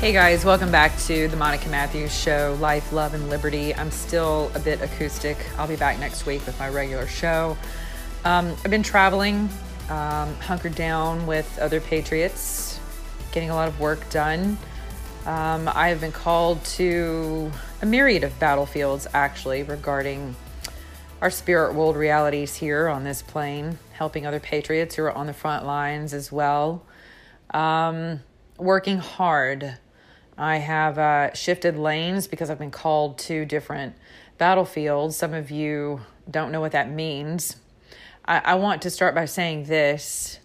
Hey guys, welcome back to the Monica Matthews Show, Life, Love, and Liberty. I'm still a bit acoustic. I'll be back next week with my regular show. Um, I've been traveling, um, hunkered down with other patriots, getting a lot of work done. Um, I have been called to a myriad of battlefields actually regarding our spirit world realities here on this plane, helping other patriots who are on the front lines as well. Um, working hard. I have uh, shifted lanes because I've been called to different battlefields. Some of you don't know what that means. I, I want to start by saying this.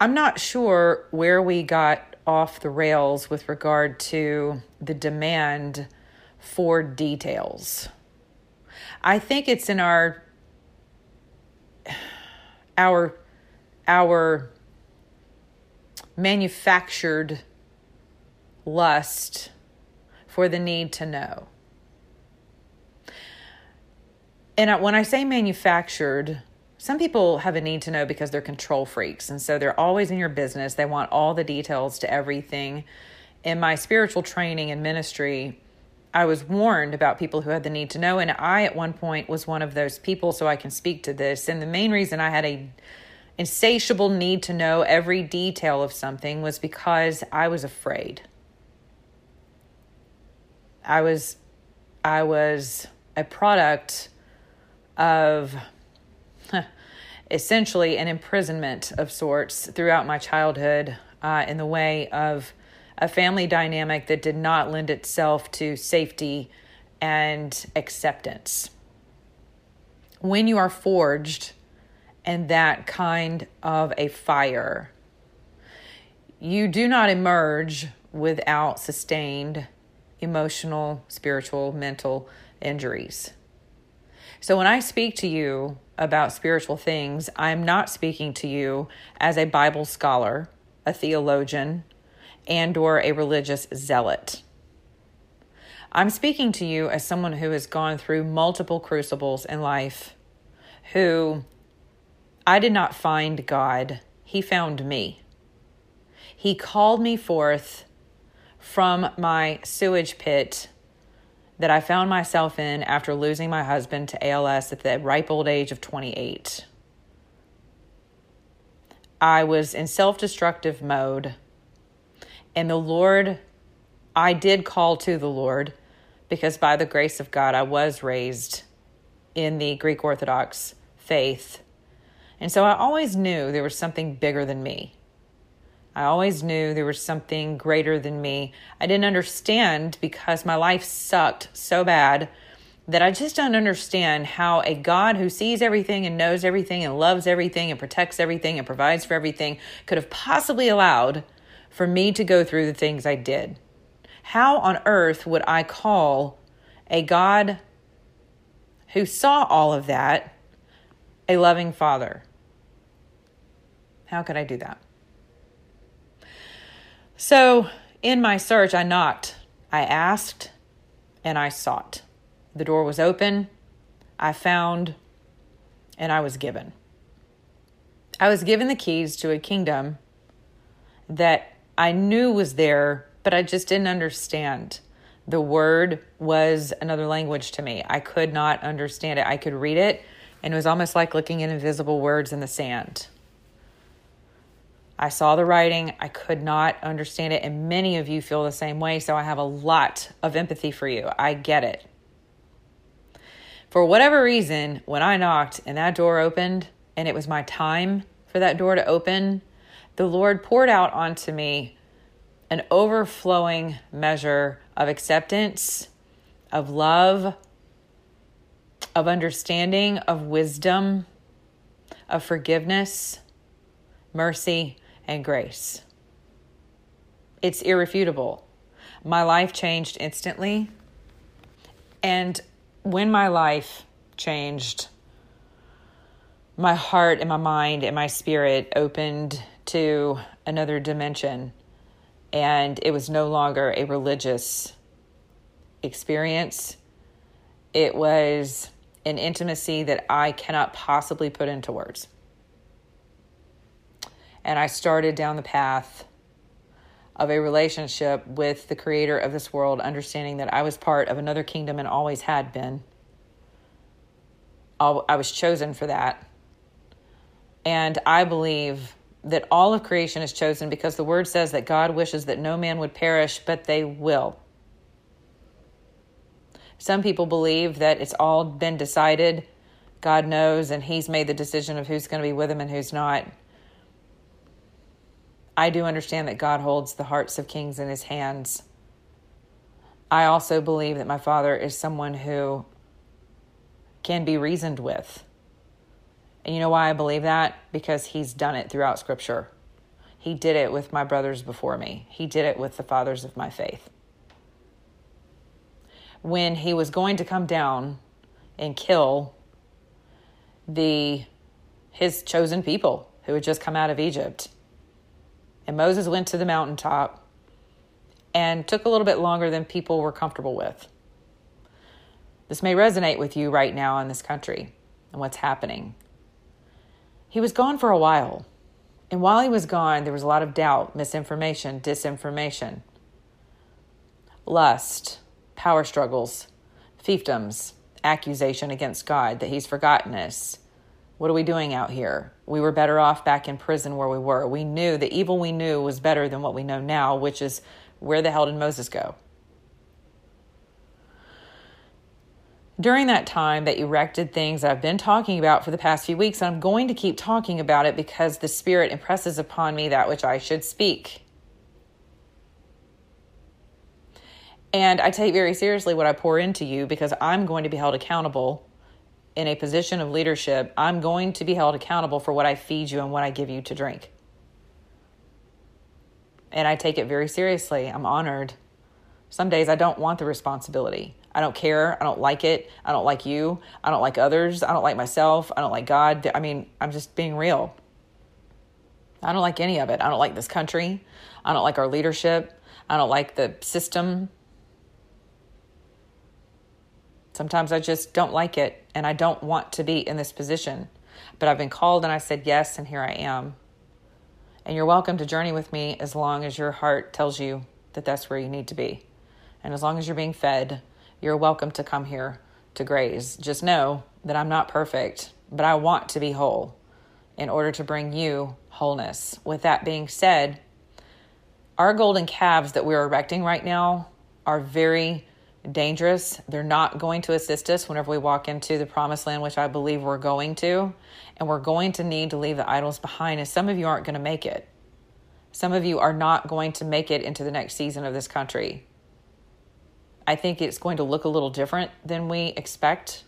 I'm not sure where we got off the rails with regard to the demand for details. I think it's in our our our manufactured lust for the need to know. And when I say manufactured, some people have a need to know because they're control freaks. And so they're always in your business. They want all the details to everything. In my spiritual training and ministry, I was warned about people who had the need to know. And I, at one point, was one of those people, so I can speak to this. And the main reason I had a insatiable need to know every detail of something was because I was afraid. I was I was a product of essentially an imprisonment of sorts throughout my childhood uh, in the way of a family dynamic that did not lend itself to safety and acceptance. When you are forged in that kind of a fire, you do not emerge without sustained emotional, spiritual, mental injuries. So when I speak to you about spiritual things, I'm not speaking to you as a Bible scholar, a theologian, and or a religious zealot. I'm speaking to you as someone who has gone through multiple crucibles in life, who I did not find God, He found me. He called me forth from my sewage pit that I found myself in after losing my husband to ALS at the ripe old age of 28. I was in self destructive mode, and the Lord, I did call to the Lord because by the grace of God, I was raised in the Greek Orthodox faith. And so I always knew there was something bigger than me. I always knew there was something greater than me. I didn't understand because my life sucked so bad that I just don't understand how a God who sees everything and knows everything and loves everything and protects everything and provides for everything could have possibly allowed for me to go through the things I did. How on earth would I call a God who saw all of that a loving father? How could I do that? So, in my search, I knocked, I asked, and I sought. The door was open, I found, and I was given. I was given the keys to a kingdom that I knew was there, but I just didn't understand. The word was another language to me. I could not understand it. I could read it, and it was almost like looking at invisible words in the sand. I saw the writing, I could not understand it, and many of you feel the same way, so I have a lot of empathy for you. I get it. For whatever reason, when I knocked and that door opened, and it was my time for that door to open, the Lord poured out onto me an overflowing measure of acceptance, of love, of understanding, of wisdom, of forgiveness, mercy, and grace. It's irrefutable. My life changed instantly. And when my life changed, my heart and my mind and my spirit opened to another dimension. And it was no longer a religious experience, it was an intimacy that I cannot possibly put into words. And I started down the path of a relationship with the creator of this world, understanding that I was part of another kingdom and always had been. I was chosen for that. And I believe that all of creation is chosen because the word says that God wishes that no man would perish, but they will. Some people believe that it's all been decided. God knows, and He's made the decision of who's going to be with Him and who's not. I do understand that God holds the hearts of kings in his hands. I also believe that my father is someone who can be reasoned with. And you know why I believe that? Because he's done it throughout scripture. He did it with my brothers before me, he did it with the fathers of my faith. When he was going to come down and kill the his chosen people who had just come out of Egypt and Moses went to the mountaintop and took a little bit longer than people were comfortable with. This may resonate with you right now in this country and what's happening. He was gone for a while. And while he was gone, there was a lot of doubt, misinformation, disinformation, lust, power struggles, fiefdoms, accusation against God that he's forgotten us, what are we doing out here? We were better off back in prison where we were. We knew the evil we knew was better than what we know now, which is where the hell did Moses go? During that time that erected things I've been talking about for the past few weeks, I'm going to keep talking about it because the Spirit impresses upon me that which I should speak. And I take very seriously what I pour into you because I'm going to be held accountable in a position of leadership, I'm going to be held accountable for what I feed you and what I give you to drink. And I take it very seriously. I'm honored. Some days I don't want the responsibility. I don't care. I don't like it. I don't like you. I don't like others. I don't like myself. I don't like God. I mean, I'm just being real. I don't like any of it. I don't like this country. I don't like our leadership. I don't like the system. Sometimes I just don't like it and I don't want to be in this position. But I've been called and I said yes, and here I am. And you're welcome to journey with me as long as your heart tells you that that's where you need to be. And as long as you're being fed, you're welcome to come here to graze. Just know that I'm not perfect, but I want to be whole in order to bring you wholeness. With that being said, our golden calves that we're erecting right now are very dangerous. They're not going to assist us whenever we walk into the promised land, which I believe we're going to. And we're going to need to leave the idols behind. And some of you aren't going to make it. Some of you are not going to make it into the next season of this country. I think it's going to look a little different than we expect.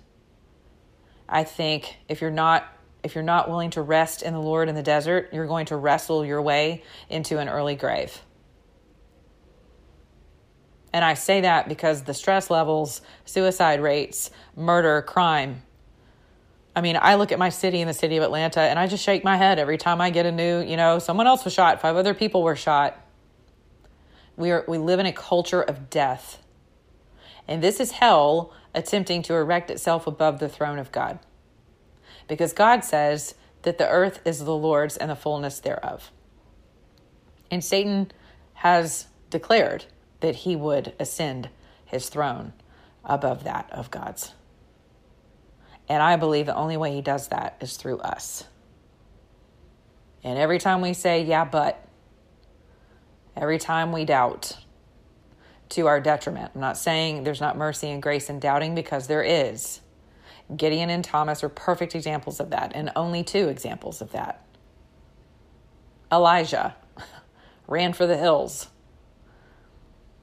I think if you're not if you're not willing to rest in the Lord in the desert, you're going to wrestle your way into an early grave. And I say that because the stress levels, suicide rates, murder, crime. I mean, I look at my city in the city of Atlanta and I just shake my head every time I get a new, you know, someone else was shot, five other people were shot. We are we live in a culture of death. And this is hell attempting to erect itself above the throne of God. Because God says that the earth is the Lord's and the fullness thereof. And Satan has declared that he would ascend his throne above that of God's. And I believe the only way he does that is through us. And every time we say, yeah, but, every time we doubt to our detriment, I'm not saying there's not mercy and grace in doubting because there is. Gideon and Thomas are perfect examples of that, and only two examples of that. Elijah ran for the hills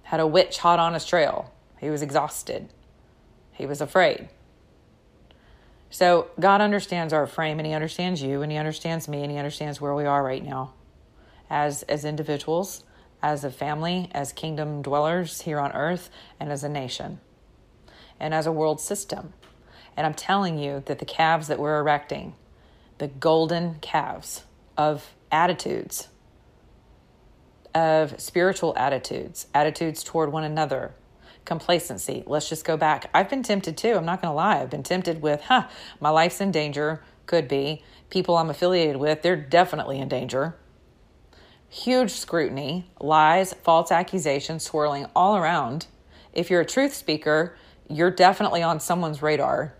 had a witch hot on his trail. He was exhausted. He was afraid. So God understands our frame and he understands you and he understands me and he understands where we are right now as as individuals, as a family, as kingdom dwellers here on earth, and as a nation, and as a world system. And I'm telling you that the calves that we're erecting, the golden calves of attitudes, of spiritual attitudes, attitudes toward one another, complacency. Let's just go back. I've been tempted too. I'm not going to lie. I've been tempted with, huh, my life's in danger. Could be. People I'm affiliated with, they're definitely in danger. Huge scrutiny, lies, false accusations swirling all around. If you're a truth speaker, you're definitely on someone's radar.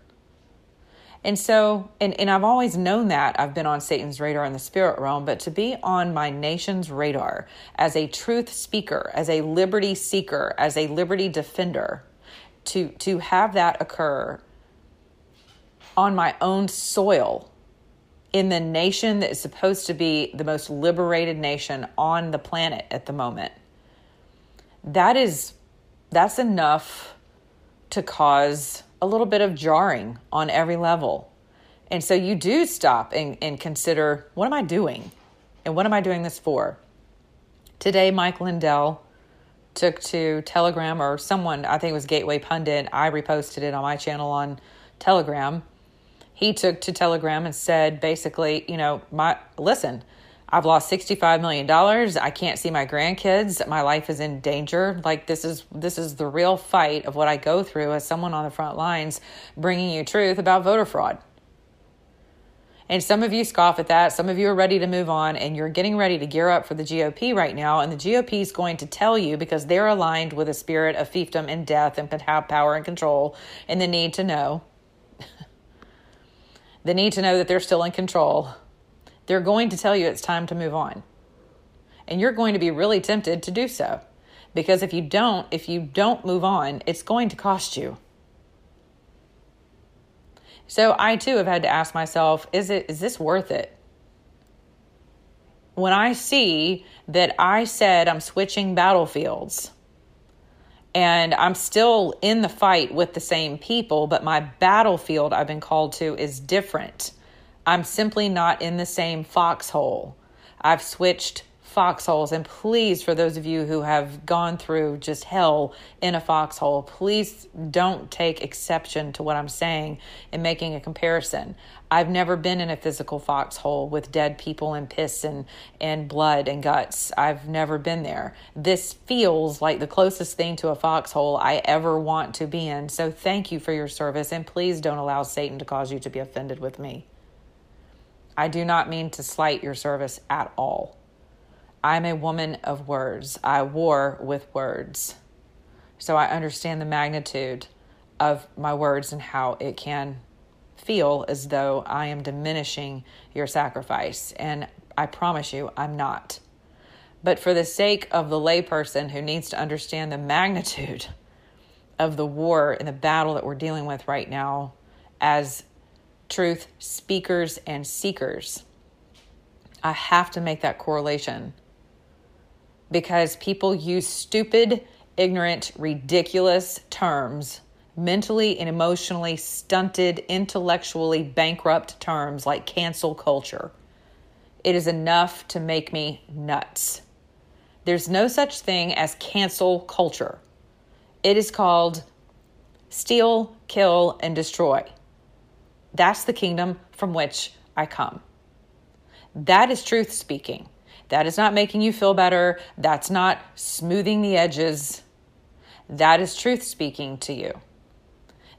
And so, and, and I've always known that I've been on Satan's radar in the spirit realm, but to be on my nation's radar as a truth speaker, as a liberty seeker, as a liberty defender, to, to have that occur on my own soil in the nation that is supposed to be the most liberated nation on the planet at the moment that is that's enough to cause a little bit of jarring on every level. And so you do stop and, and consider what am i doing? And what am i doing this for? Today mike lindell took to telegram or someone i think it was gateway pundit i reposted it on my channel on telegram. He took to Telegram and said basically, you know, my listen, I've lost 65 million dollars. I can't see my grandkids. My life is in danger. Like this is this is the real fight of what I go through as someone on the front lines bringing you truth about voter fraud. And some of you scoff at that. Some of you are ready to move on and you're getting ready to gear up for the GOP right now. And the GOP is going to tell you because they're aligned with a spirit of fiefdom and death and power and control and the need to know the need to know that they're still in control, they're going to tell you it's time to move on. And you're going to be really tempted to do so. Because if you don't, if you don't move on, it's going to cost you. So I too have had to ask myself, is it is this worth it? When I see that I said I'm switching battlefields, and I'm still in the fight with the same people, but my battlefield I've been called to is different. I'm simply not in the same foxhole. I've switched foxholes. And please, for those of you who have gone through just hell in a foxhole, please don't take exception to what I'm saying in making a comparison. I've never been in a physical foxhole with dead people and piss and, and blood and guts. I've never been there. This feels like the closest thing to a foxhole I ever want to be in. So thank you for your service. And please don't allow Satan to cause you to be offended with me. I do not mean to slight your service at all. I'm a woman of words. I war with words. So I understand the magnitude of my words and how it can feel as though I am diminishing your sacrifice. And I promise you, I'm not. But for the sake of the layperson who needs to understand the magnitude of the war and the battle that we're dealing with right now as truth speakers and seekers, I have to make that correlation because people use stupid, ignorant, ridiculous terms, mentally and emotionally stunted, intellectually bankrupt terms like cancel culture. It is enough to make me nuts. There's no such thing as cancel culture. It is called steal, kill, and destroy. That's the kingdom from which I come. That is truth speaking. That is not making you feel better. That's not smoothing the edges. That is truth speaking to you.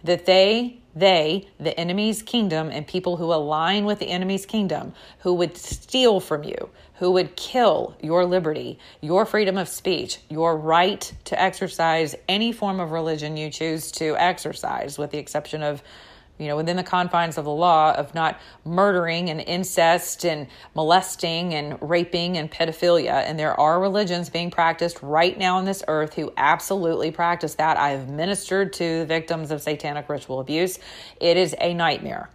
That they, they, the enemy's kingdom, and people who align with the enemy's kingdom, who would steal from you, who would kill your liberty, your freedom of speech, your right to exercise any form of religion you choose to exercise, with the exception of you know, within the confines of the law of not murdering and incest and molesting and raping and pedophilia. And there are religions being practiced right now on this earth who absolutely practice that. I have ministered to the victims of satanic ritual abuse. It is a nightmare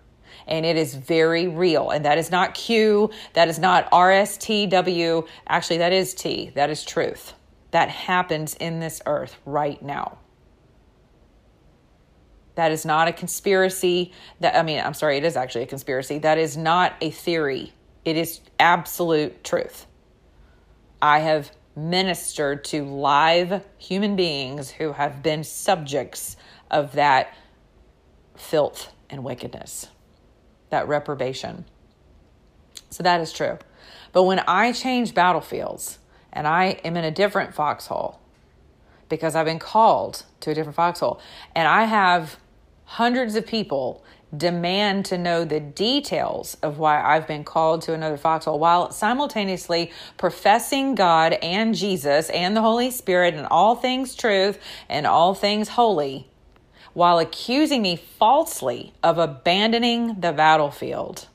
and it is very real. And that is not Q, that is not RSTW. Actually, that is T, that is truth. That happens in this earth right now. That is not a conspiracy. That I mean, I'm sorry, it is actually a conspiracy. That is not a theory. It is absolute truth. I have ministered to live human beings who have been subjects of that filth and wickedness, that reprobation. So that is true. But when I change battlefields and I am in a different foxhole because I've been called to a different foxhole and I have hundreds of people demand to know the details of why I've been called to another foxhole while simultaneously professing God and Jesus and the Holy Spirit and all things truth and all things holy while accusing me falsely of abandoning the battlefield,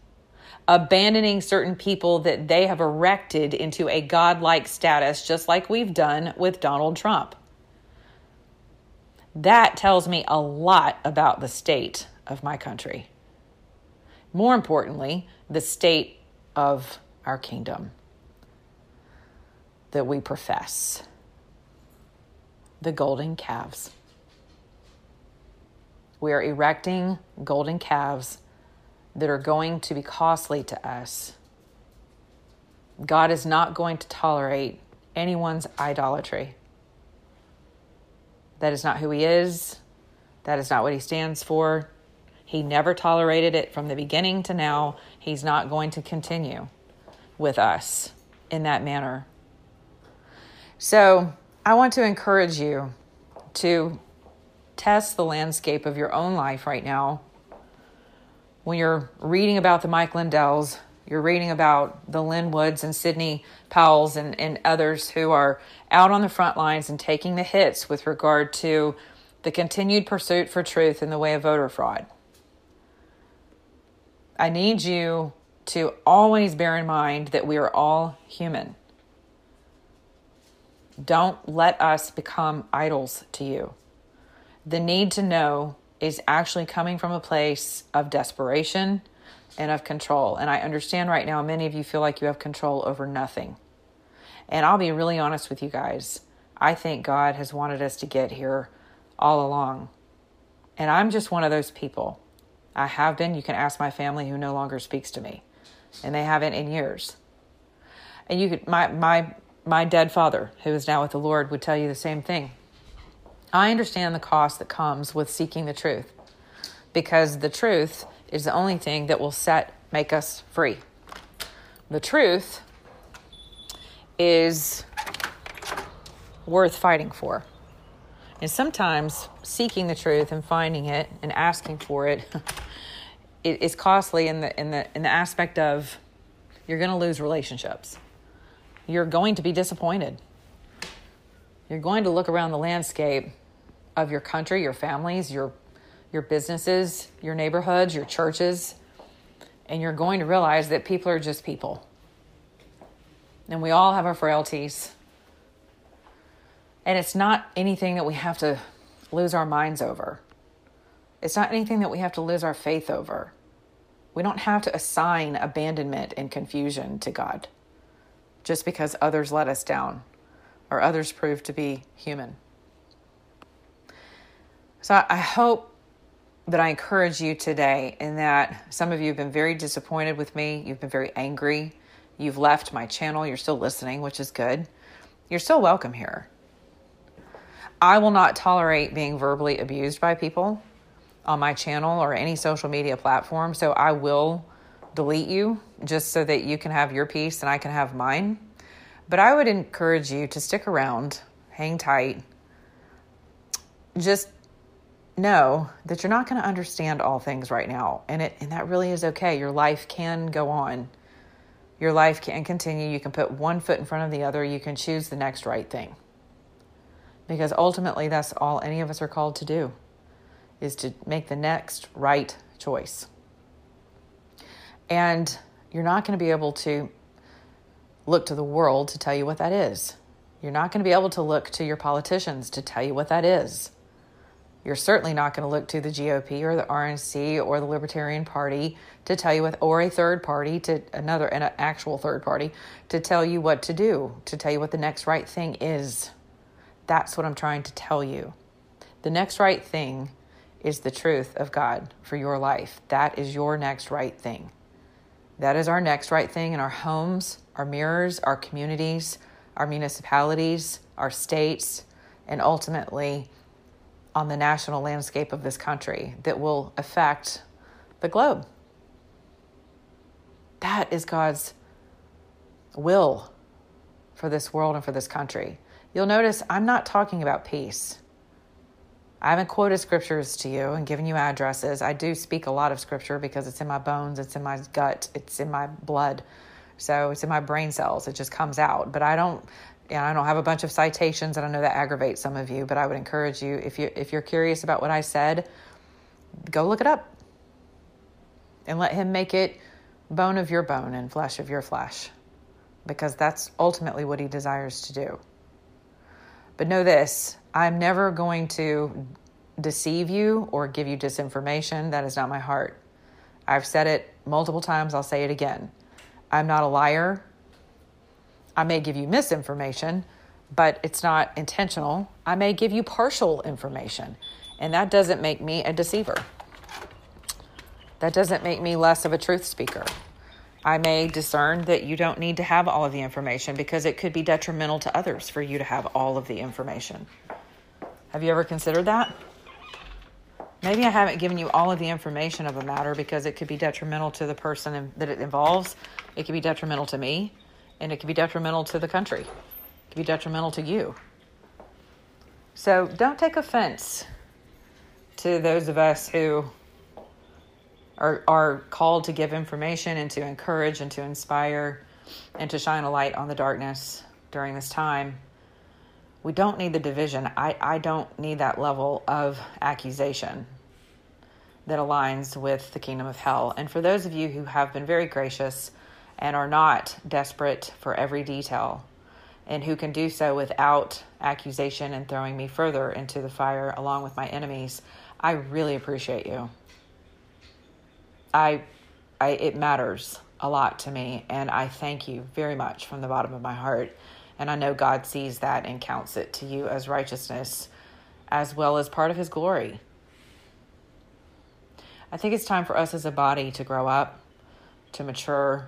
abandoning certain people that they have erected into a godlike status, just like we've done with Donald Trump. That tells me a lot about the state of my country. More importantly, the state of our kingdom that we profess the golden calves. We are erecting golden calves that are going to be costly to us. God is not going to tolerate anyone's idolatry. That is not who He is. That is not what He stands for. He never tolerated it from the beginning to now. He's not going to continue with us in that manner. So, I want to encourage you to test the landscape of your own life right now. When you're reading about the Mike Lindells, you're reading about the Lin Woods and Sidney Powells and, and others who are out on the front lines and taking the hits with regard to the continued pursuit for truth in the way of voter fraud. I need you to always bear in mind that we are all human. Don't let us become idols to you. The need to know is actually coming from a place of desperation and of control. And I understand right now, many of you feel like you have control over nothing. And I'll be really honest with you guys. I think God has wanted us to get here all along. And I'm just one of those people. I have been. You can ask my family who no longer speaks to me, and they haven't in years. And you could my my my dead father, who is now with the Lord, would tell you the same thing. I understand the cost that comes with seeking the truth, because the truth is the only thing that will set make us free. The truth is worth fighting for. And sometimes seeking the truth and finding it and asking for it, is costly in the in the in the aspect of you're going to lose relationships. You're going to be disappointed. You're going to look around the landscape of your country, your families, your your businesses, your neighborhoods, your churches, and you're going to realize that people are just people. And we all have our frailties and it's not anything that we have to lose our minds over. It's not anything that we have to lose our faith over. We don't have to assign abandonment and confusion to God just because others let us down or others prove to be human. So I hope that I encourage you today in that some of you have been very disappointed with me. You've been very angry. You've left my channel. You're still listening, which is good. You're still welcome here. I will not tolerate being verbally abused by people on my channel or any social media platform. So I will delete you just so that you can have your peace and I can have mine. But I would encourage you to stick around, hang tight. Just know that you're not going to understand all things right now and it and that really is okay. Your life can go on. Your life can continue. You can put one foot in front of the other. You can choose the next right thing because ultimately that's all any of us are called to do is to make the next right choice. And you're not going to be able to look to the world to tell you what that is. You're not going to be able to look to your politicians to tell you what that is. You're certainly not going to look to the GOP or the RNC or the Libertarian Party to tell you what, or a third party to another, an actual third party to tell you what to do, to tell you what the next right thing is. That's what I'm trying to tell you. The next right thing is the truth of God for your life. That is your next right thing. That is our next right thing in our homes, our mirrors, our communities, our municipalities, our states, and ultimately on the national landscape of this country that will affect the globe. That is God's will for this world and for this country. You'll notice I'm not talking about peace. I haven't quoted scriptures to you and given you addresses. I do speak a lot of scripture because it's in my bones, it's in my gut, it's in my blood. So it's in my brain cells. It just comes out. But I don't yeah, I don't have a bunch of citations and I know that aggravates some of you, but I would encourage you if you if you're curious about what I said, go look it up. And let him make it bone of your bone and flesh of your flesh. Because that's ultimately what he desires to do. But know this I'm never going to deceive you or give you disinformation. That is not my heart. I've said it multiple times, I'll say it again. I'm not a liar. I may give you misinformation, but it's not intentional. I may give you partial information, and that doesn't make me a deceiver. That doesn't make me less of a truth speaker. I may discern that you don't need to have all of the information because it could be detrimental to others for you to have all of the information. Have you ever considered that? Maybe I haven't given you all of the information of a matter because it could be detrimental to the person that it involves. It could be detrimental to me, and it could be detrimental to the country. It could be detrimental to you. So don't take offense to those of us who are, are called to give information and to encourage and to inspire and to shine a light on the darkness during this time. We don't need the division. I, I don't need that level of accusation that aligns with the kingdom of hell. And for those of you who have been very gracious and are not desperate for every detail, and who can do so without accusation and throwing me further into the fire along with my enemies, I really appreciate you. I, I, it matters a lot to me, and I thank you very much from the bottom of my heart. And I know God sees that and counts it to you as righteousness, as well as part of His glory. I think it's time for us as a body to grow up, to mature.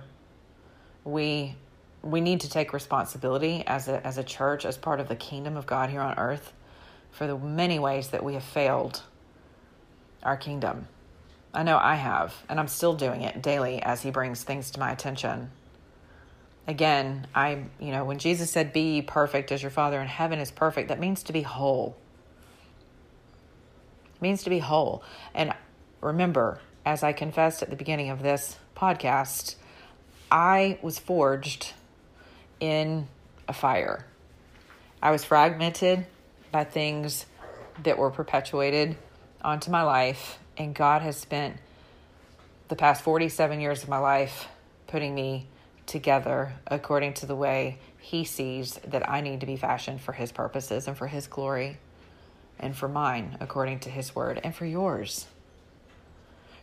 We we need to take responsibility as a as a church, as part of the kingdom of God here on earth, for the many ways that we have failed our kingdom. I know I have, and I'm still doing it daily as He brings things to my attention. Again, I, you know, when Jesus said, Be perfect as your Father in heaven is perfect, that means to be whole. It means to be whole. And remember, as I confessed at the beginning of this podcast, I was forged in a fire. I was fragmented by things that were perpetuated onto my life and God has spent the past 47 years of my life putting me together according to the way He sees that I need to be fashioned for His purposes and for His glory, and for mine according to His word, and for yours.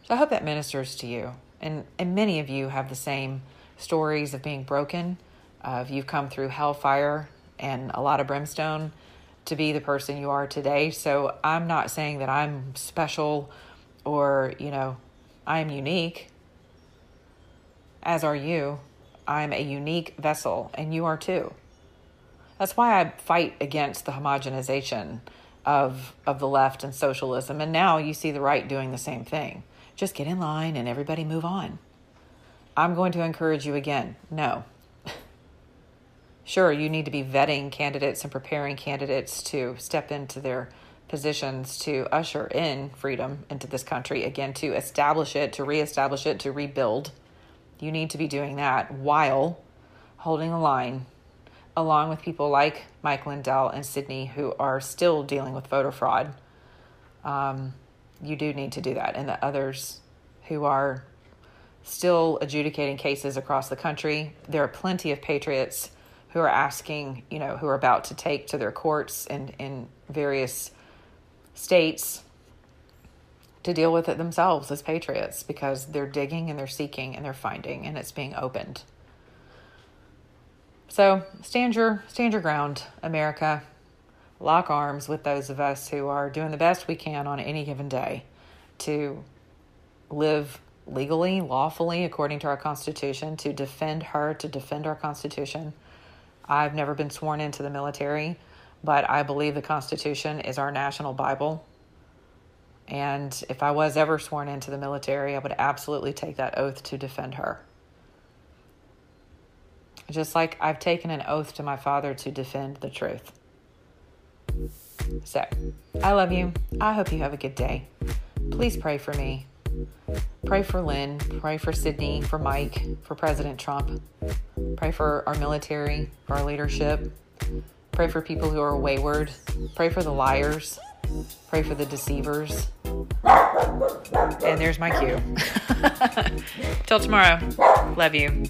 So I hope that ministers to you. And, and many of you have the same stories of being broken, of you've come through hellfire and a lot of brimstone to be the person you are today. So I'm not saying that I'm special or, you know, I am unique, as are you. I'm a unique vessel, and you are too. That's why I fight against the homogenization of of the left and socialism. And now you see the right doing the same thing. Just get in line and everybody move on. I'm going to encourage you again. No. sure, you need to be vetting candidates and preparing candidates to step into their positions to usher in freedom into this country again, to establish it, to reestablish it, to rebuild. You need to be doing that while holding a line along with people like Mike Lindell and Sidney who are still dealing with voter fraud. Um, you do need to do that. And the others who are still adjudicating cases across the country, there are plenty of patriots who are asking, you know, who are about to take to their courts and in various states to deal with it themselves as patriots because they're digging and they're seeking and they're finding and it's being opened. So stand your stand your ground, America. Lock arms with those of us who are doing the best we can on any given day to live legally, lawfully, according to our Constitution, to defend her, to defend our Constitution. I've never been sworn into the military, but I believe the Constitution is our national Bible. And if I was ever sworn into the military, I would absolutely take that oath to defend her. Just like I've taken an oath to my father to defend the truth. So, I love you. I hope you have a good day. Please pray for me. Pray for Lin, pray for Sidney, for Mike, for President Trump. Pray for our military, for our leadership. Pray for people who are wayward. Pray for the liars. Pray for the deceivers. And there's my cue. Till tomorrow. Love you.